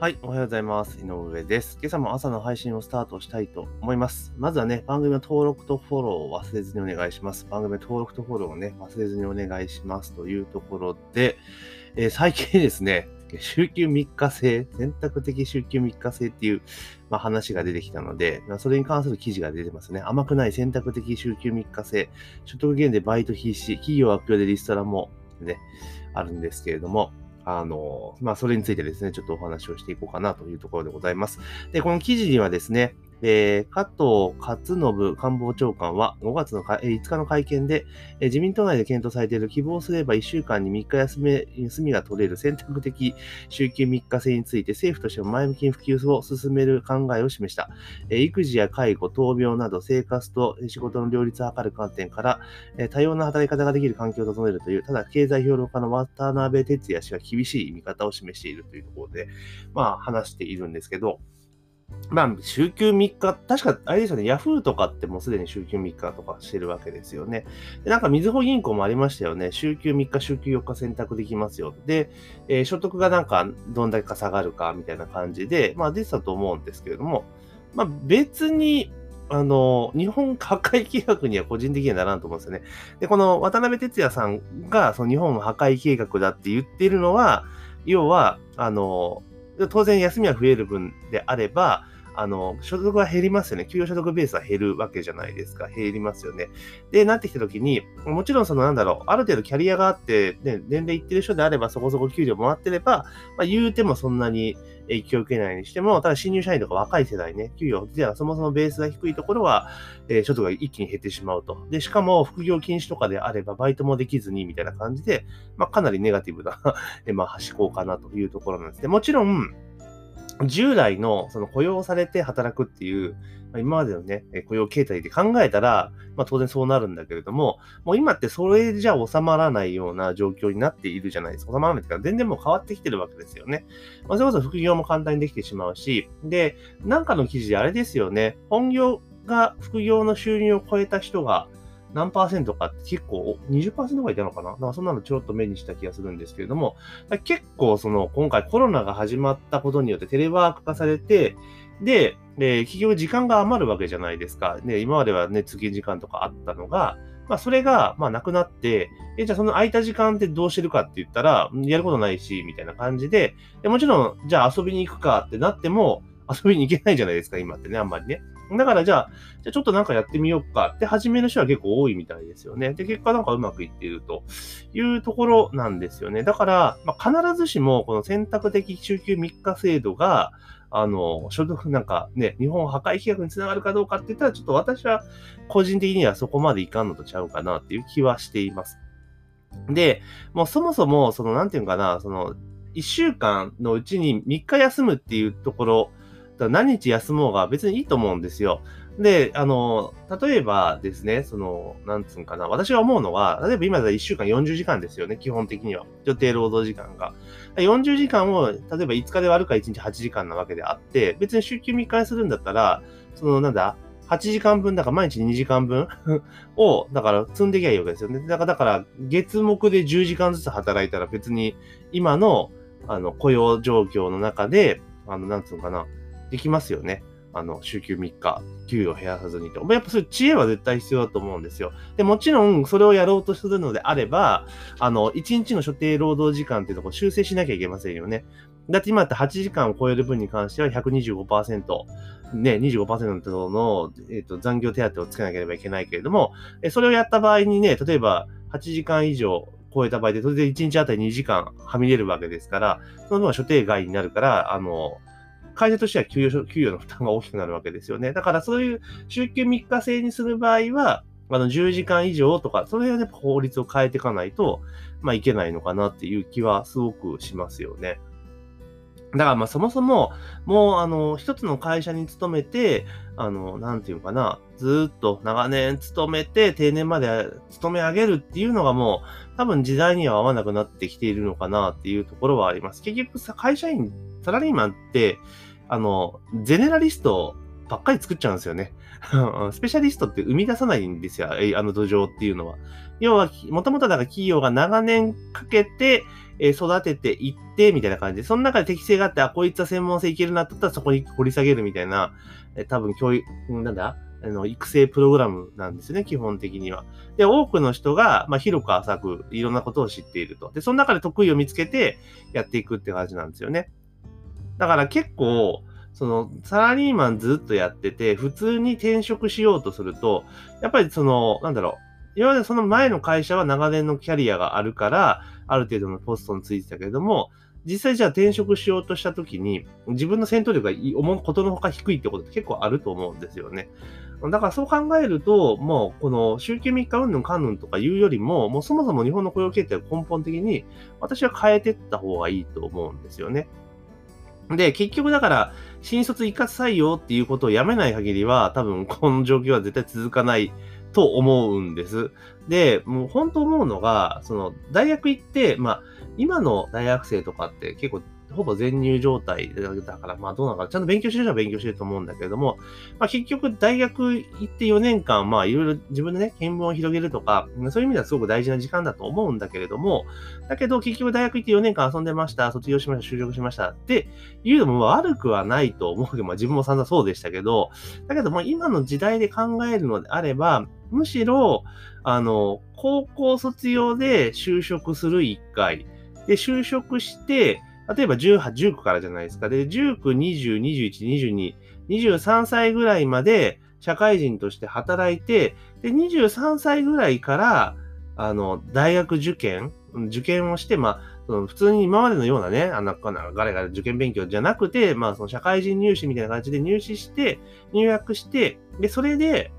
はい、おはようございます。井上です。今朝も朝の配信をスタートしたいと思います。まずはね、番組の登録とフォローを忘れずにお願いします。番組の登録とフォローをね、忘れずにお願いしますというところで、えー最近ですね、週休3日制、選択的週休3日制っていう、まあ、話が出てきたので、まあそれに関する記事が出てますね。甘くない選択的週休3日制、所得減でバイト必至、企業悪用でリストラもね、あるんですけれども、あの、まあ、それについてですね、ちょっとお話をしていこうかなというところでございます。で、この記事にはですね、えー加藤勝信官房長官は5月の5日の会見で、えー自民党内で検討されている希望すれば1週間に3日休め休みが取れる選択的週休3日制について政府としても前向きに普及を進める考えを示した。えー育児や介護、闘病など生活と仕事の両立を図る観点から、えー多様な働き方ができる環境を整えるという、ただ経済評論家の渡辺哲也氏が厳しい見方を示しているというところで、まあ話しているんですけど、まあ、週休3日、確か、あれですよね、ヤフーとかってもうすでに週休3日とかしてるわけですよね。でなんか、みずほ銀行もありましたよね。週休3日、週休4日選択できますよ。で、えー所得がなんか、どんだけか下がるか、みたいな感じで、まあ、出てたと思うんですけれども、まあ、別に、あの、日本破壊計画には個人的にはならんと思うんですよね。で、この渡辺哲也さんが、その日本破壊計画だって言ってるのは、要は、あの、当然休みは増える分であれば、あの、所得は減りますよね。給与所得ベースは減るわけじゃないですか。減りますよね。で、なってきたときに、もちろんそのなんだろう、ある程度キャリアがあって、ね、年齢いってる人であればそこそこ給料もらってれば、まあ言うてもそんなに影響を受けないにしても、ただ新入社員とか若い世代ね、給与、じゃあそもそもベースが低いところは、えー所得が一気に減ってしまうと。で、しかも副業禁止とかであれば、バイトもできずにみたいな感じで、まあかなりネガティブな まあ、思考かなというところなんですね。もちろん、従来のその雇用されて働くっていう、まあ今までのね、雇用形態で考えたら、まあ当然そうなるんだけれども、もう今ってそれじゃ収まらないような状況になっているじゃないですか。収まらないっていうか、全然もう変わってきてるわけですよね。まあ、それこそ副業も簡単にできてしまうし、で、なんかの記事であれですよね、本業が副業の収入を超えた人が、何パーセントかって結構20%ぐらいいたのかな？なんかそんなのちょろっと目にした気がするんですけれども、結構その今回コロナが始まったことによってテレワーク化されて、で、えー企業時間が余るわけじゃないですか。で、今まではね、通勤時間とかあったのが、まあそれが、まあなくなって、え、じゃあその空いた時間ってどうしてるかって言ったら、やることないし、みたいな感じで、でもちろん、じゃあ遊びに行くかってなっても、遊びに行けないじゃないですか、今ってね、あんまりね。だからじゃあ、じゃあちょっとなんかやってみようかって始める人は結構多いみたいですよね。で、結果なんかうまくいっているというところなんですよね。だから、まあ、必ずしもこの選択的週休3日制度が、あの、所得なんかね、日本破壊計画につながるかどうかって言ったら、ちょっと私は個人的にはそこまでいかんのとちゃうかなっていう気はしています。で、もうそもそも、その、なんていうのかな、その、1週間のうちに3日休むっていうところ、だ何日休もうが別にいいと思うんですよ。で、あの、例えばですね、その、なんつうんかな、私が思うのは、例えば今だ1週間40時間ですよね、基本的には。予定労働時間が。40時間を、例えば5日で割るか1日8時間なわけであって、別に週休3日にするんだったら、その、なんだ、8時間分、だから毎日2時間分 を、だから積んでいきゃいいわけですよね。だから、だから月目で10時間ずつ働いたら別に今の、あの、雇用状況の中で、あの、なんつうのかな、できますよね。あの、週休3日、給与を減らさずにと。やっぱそういう知恵は絶対必要だと思うんですよ。で、もちろん、それをやろうとするのであれば、あの、1日の所定労働時間っていうところを修正しなきゃいけませんよね。だって今って8時間を超える分に関しては125%、ね、25%の、えっと残業手当をつけなければいけないけれども、それをやった場合にね、例えば8時間以上超えた場合で、それで1日あたり2時間はみ出るわけですから、その分は所定外になるから、あの、会社としては給与給与の負担が大きくなるわけですよね。だからそういう週休3日制にする場合は、あの、10時間以上とか、それはね、法律を変えていかないと、まあ、いけないのかなっていう気はすごくしますよね。だからまあそもそも、もうあの、一つの会社に勤めて、あの、なんていうかな、ずっと長年勤めて定年まで勤め上げるっていうのがもう、多分時代には合わなくなってきているのかなっていうところはあります。結局さ、会社員、サラリーマンって、あの、ゼネラリストばっかり作っちゃうんですよね。スペシャリストって生み出さないんですよ、あの土壌っていうのは。要は、もともとだから企業が長年かけて、え育てていって、みたいな感じで、その中で適性があって、あ、こいつは専門性いけるなって言ったらそこに掘り下げるみたいな、え多分教育、なんだ？あの、育成プログラムなんですよね、基本的には。で、多くの人が、まあ、広く浅く、いろんなことを知っていると。で、その中で得意を見つけてやっていくって感じなんですよね。だから結構、その、サラリーマンずっとやってて、普通に転職しようとすると、やっぱりその、なんだろう、今までその前の会社は長年のキャリアがあるから、ある程度のポストについてたけれども、実際じゃあ転職しようとしたときに、自分の戦闘力が思うことのほか低いってことって結構あると思うんですよね。だからそう考えると、もうこの週休3日うんぬんかんぬんとか言うよりも、もうそもそも日本の雇用形態を根本的に私は変えていった方がいいと思うんですよね。で、結局だから、新卒一括採用っていうことをやめない限りは、多分この状況は絶対続かないと思うんです。で、もう本当思うのが、その大学行って、まあ、今の大学生とかって結構ほぼ全入状態だから、まあどうなのか。ちゃんと勉強してる人は勉強してると思うんだけれども、まあ結局大学行って4年間、まあいろいろ自分でね、見聞を広げるとか、そういう意味ではすごく大事な時間だと思うんだけれども、だけど結局大学行って4年間遊んでました、卒業しました、就職しましたっていうのも悪くはないと思うけど、まあ自分も散々そうでしたけど、だけども今の時代で考えるのであれば、むしろ、あの、高校卒業で就職する1回、で、就職して、例えば18、19からじゃないですか。で、19、20、21、22、23歳ぐらいまで社会人として働いて、で、23歳ぐらいから、あの、大学受験、受験をして、まあ、その普通に今までのようなね、あの、ガレガレ受験勉強じゃなくて、まあ、その社会人入試みたいな感じで入試して、入学して、で、それで、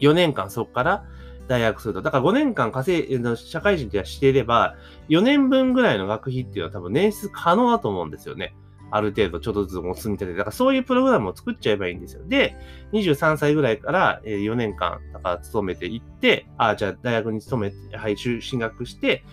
4年間そこから、大学すると。だから5年間稼い、社会人ってしていれば、4年分ぐらいの学費っていうのは多分年出可能だと思うんですよね。ある程度ちょっとずつも積み立てて。だからそういうプログラムを作っちゃえばいいんですよ。で、23歳ぐらいから4年間、だから勤めていって、あ、じゃあ大学に勤めて、はい、進学して、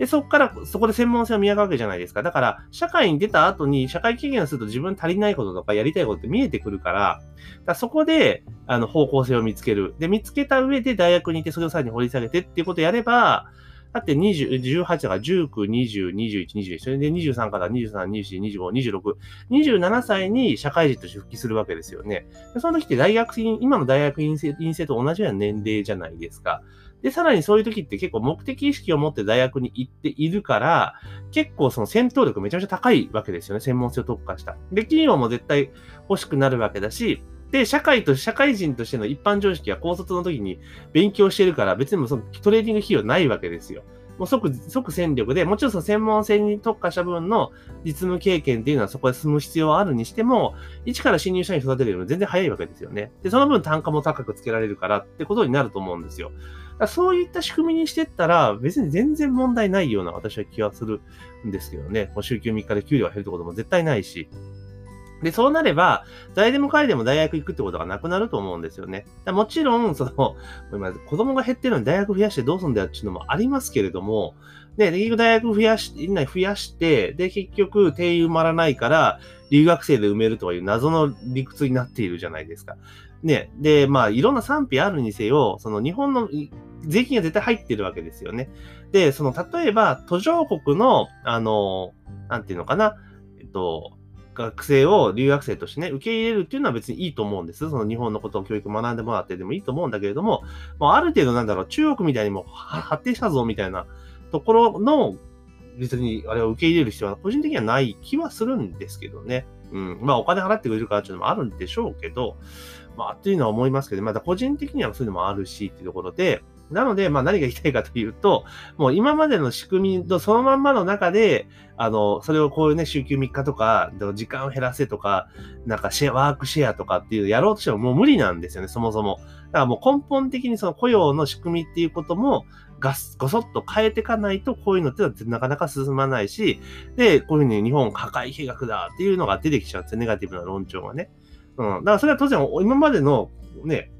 で、そこから、そこで専門性を磨くわけじゃないですか。だから、社会に出た後に、社会経験をすると自分足りないこととかやりたいことって見えてくるから、からそこで、あの、方向性を見つける。で、見つけた上で大学に行って、それをさらに掘り下げてっていうことをやれば、だって20、18だから19、20、21、21、それで23から23、24、25、26、27歳に社会人として復帰するわけですよね。その時って大学院、今の大学院生院生と同じような年齢じゃないですか。で、さらにそういう時って結構目的意識を持って大学に行っているから、結構その戦闘力めちゃめちゃ高いわけですよね。専門性を特化した。で、企業も絶対欲しくなるわけだし、で、社会と、社会人としての一般常識は高卒の時に勉強してるから、別にもそのトレーニング費用ないわけですよ。もう即、即戦力で、もちろんその専門性に特化した分の実務経験っていうのはそこで進む必要はあるにしても、一から新入社員育てるよりも全然早いわけですよね。で、その分単価も高くつけられるからってことになると思うんですよ。そういった仕組みにしてったら、別に全然問題ないような私は気はするんですけどね。もう週休3日で給料が減るってことも絶対ないし。で、そうなれば、誰でも彼でも大学行くってことがなくなると思うんですよね。もちろん、その、今、子供が減ってるのに大学増やしてどうすんだよっていうのもありますけれども、で、結局大学増やし、増やして、で、結局定員埋まらないから、留学生で埋めるという謎の理屈になっているじゃないですか。ね。で、まあ、いろんな賛否あるにせよ、その日本の税金が絶対入ってるわけですよね。で、その、例えば、途上国の、あの、なんていうのかな、えっと、学生を留学生としてね、受け入れるっていうのは別にいいと思うんです。その日本のことを教育学んでもらってでもいいと思うんだけれども、もうある程度なんだろう、中国みたいにも発展したぞみたいなところの、別にあれを受け入れる必要は個人的にはない気はするんですけどね。うん。まあお金払ってくれるからっていうのもあるんでしょうけど、まあっていうのは思いますけど、まだ個人的にはそういうのもあるしっていうところで、なので、まあ何が言いたいかというと、もう今までの仕組みのそのまんまの中で、あの、それをこういうね、週休3日とか、時間を減らせとか、なんかシェア、ワークシェアとかっていうやろうとしてももう無理なんですよね、そもそも。だからもう根本的にその雇用の仕組みっていうことも、ガス、ごそっと変えていかないと、こういうのってなかなか進まないし、で、こういうふうに日本破壊計画だっていうのが出てきちゃうんですよ、ネガティブな論調がね。うん。だからそれは当然、今までのね、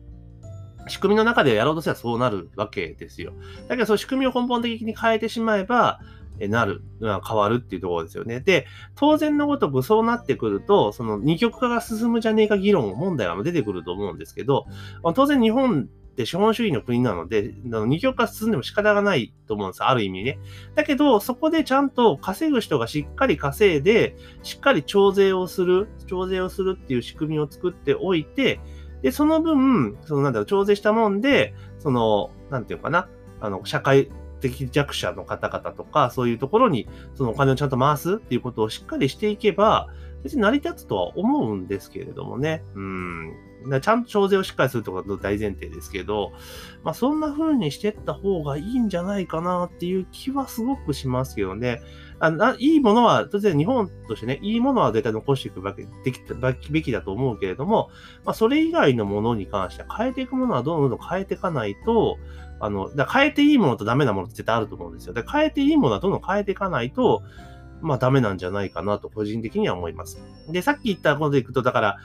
仕組みの中でやろうとしたらそうなるわけですよ。だけど、その仕組みを根本的に変えてしまえば、えなる、変わるっていうところですよね。で、当然のごとくそうなってくると、その二極化が進むじゃねえか議論、問題は出てくると思うんですけど、当然日本って資本主義の国なので、二極化進んでも仕方がないと思うんです。ある意味ね。だけど、そこでちゃんと稼ぐ人がしっかり稼いで、しっかり徴税をする、徴税をするっていう仕組みを作っておいて、で、その分、そのなんだろう、徴税したもんで、その、なんていうかな、あの、社会的弱者の方々とか、そういうところに、そのお金をちゃんと回すっていうことをしっかりしていけば、別に成り立つとは思うんですけれどもね。うん。ちゃんと徴税をしっかりするってことが大前提ですけど、まあそんな風にしてった方がいいんじゃないかなっていう気はすごくしますけどね。あないいものは、当然日本としてね、いいものは絶対残していくべきできべきだと思うけれども、まあそれ以外のものに関しては変えていくものはどんどんどん変えていかないと、あの、だ変えていいものとダメなものって絶対あると思うんですよ。で変えていいものはどんどん変えていかないと、まあダメなんじゃないかなと個人的には思います。で、さっき言ったことでいくと、だから、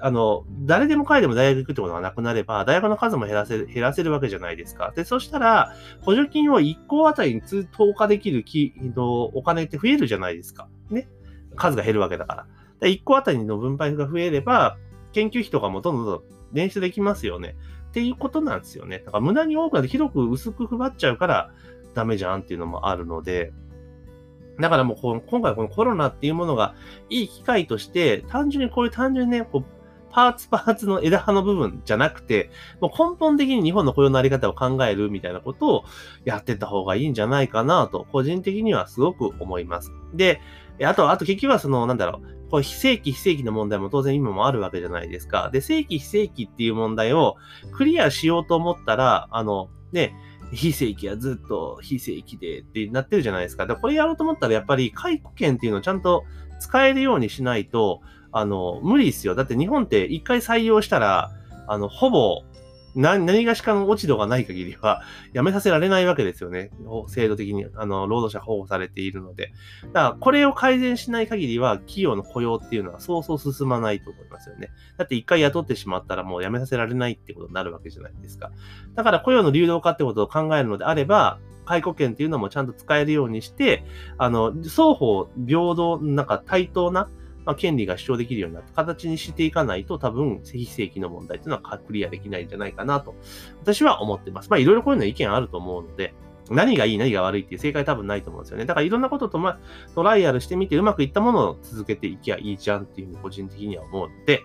あの、誰でもかいでも大学行くってことがなくなれば、大学の数も減らせる、減らせるわけじゃないですか。で、そしたら、補助金を1校あたりに投下できるきのお金って増えるじゃないですか。ね。数が減るわけだから。で1個あたりの分配が増えれば、研究費とかもどんどんどん捻出できますよね。っていうことなんですよね。だから無駄に多くなって広く薄く配っちゃうからダメじゃんっていうのもあるので、だからもう今回このコロナっていうものがいい機会として、単純にこういう単純にね、こうパーツパーツの枝葉の部分じゃなくて、もう根本的に日本の雇用のあり方を考えるみたいなことをやってった方がいいんじゃないかなと、個人的にはすごく思います。で、あと、あと結局はその、なんだろう、こう非正規非正規の問題も当然今もあるわけじゃないですか。で、正規非正規っていう問題をクリアしようと思ったら、あの、ね、非正規はずっと非正規でってなってるじゃないですか。で、これやろうと思ったらやっぱり解雇権っていうのをちゃんと使えるようにしないと、あの、無理ですよ。だって日本って一回採用したら、あの、ほぼ何、何がしかの落ち度がない限りは、やめさせられないわけですよね。制度的に、あの、労働者保護されているので。だから、これを改善しない限りは、企業の雇用っていうのはそうそう進まないと思いますよね。だって一回雇ってしまったらもうやめさせられないってことになるわけじゃないですか。だから雇用の流動化ってことを考えるのであれば、解雇権っていうのもちゃんと使えるようにして、あの、双方平等、なんか対等な、まあ、権利が主張できるようになった形にしていかないと、多分、非正規の問題というのはクリアできないんじゃないかなと、私は思ってます。まあ、いろいろこういうの意見あると思うので、何がいい、何が悪いっていう正解多分ないと思うんですよね。だからいろんなことと、ま、トライアルしてみてうまくいったものを続けていきゃいいじゃんっていうふうに個人的には思うので、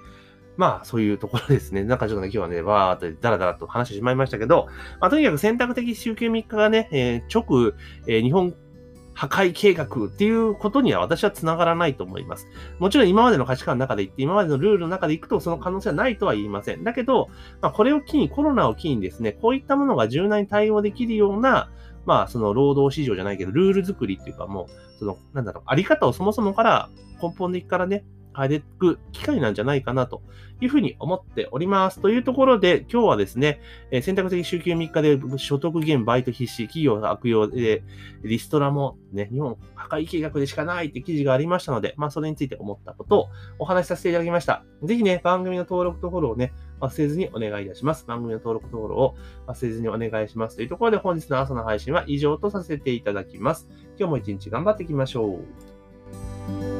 まあ、そういうところですね。なんかちょっとね、今日はね、わーっとダラダラと話してしまいましたけど、まあ、とにかく選択的週休3日がね、えー、直、えー、日本破壊計画っていうことには私は繋がらないと思います。もちろん今までの価値観の中で言って、今までのルールの中で行くとその可能性はないとは言いません。だけど、まあ、これを機に、コロナを機にですね、こういったものが柔軟に対応できるような、まあ、その労働市場じゃないけど、ルール作りっていうかもう、その、なんだろう、あり方をそもそもから根本的からね、変えていく機会なんじゃないかなというふうに思っております。というところで、今日はですね、え選択的週休3日で所得減バイト必至、企業が悪用で、リストラもね、日本破壊計画でしかないって記事がありましたので、まあそれについて思ったことをお話しさせていただきました。ぜひね、番組の登録とフォローをね、忘れずにお願いいたします。番組の登録とフォローを忘れずにお願いします。というところで本日の朝の配信は以上とさせていただきます。今日も一日頑張っていきましょう。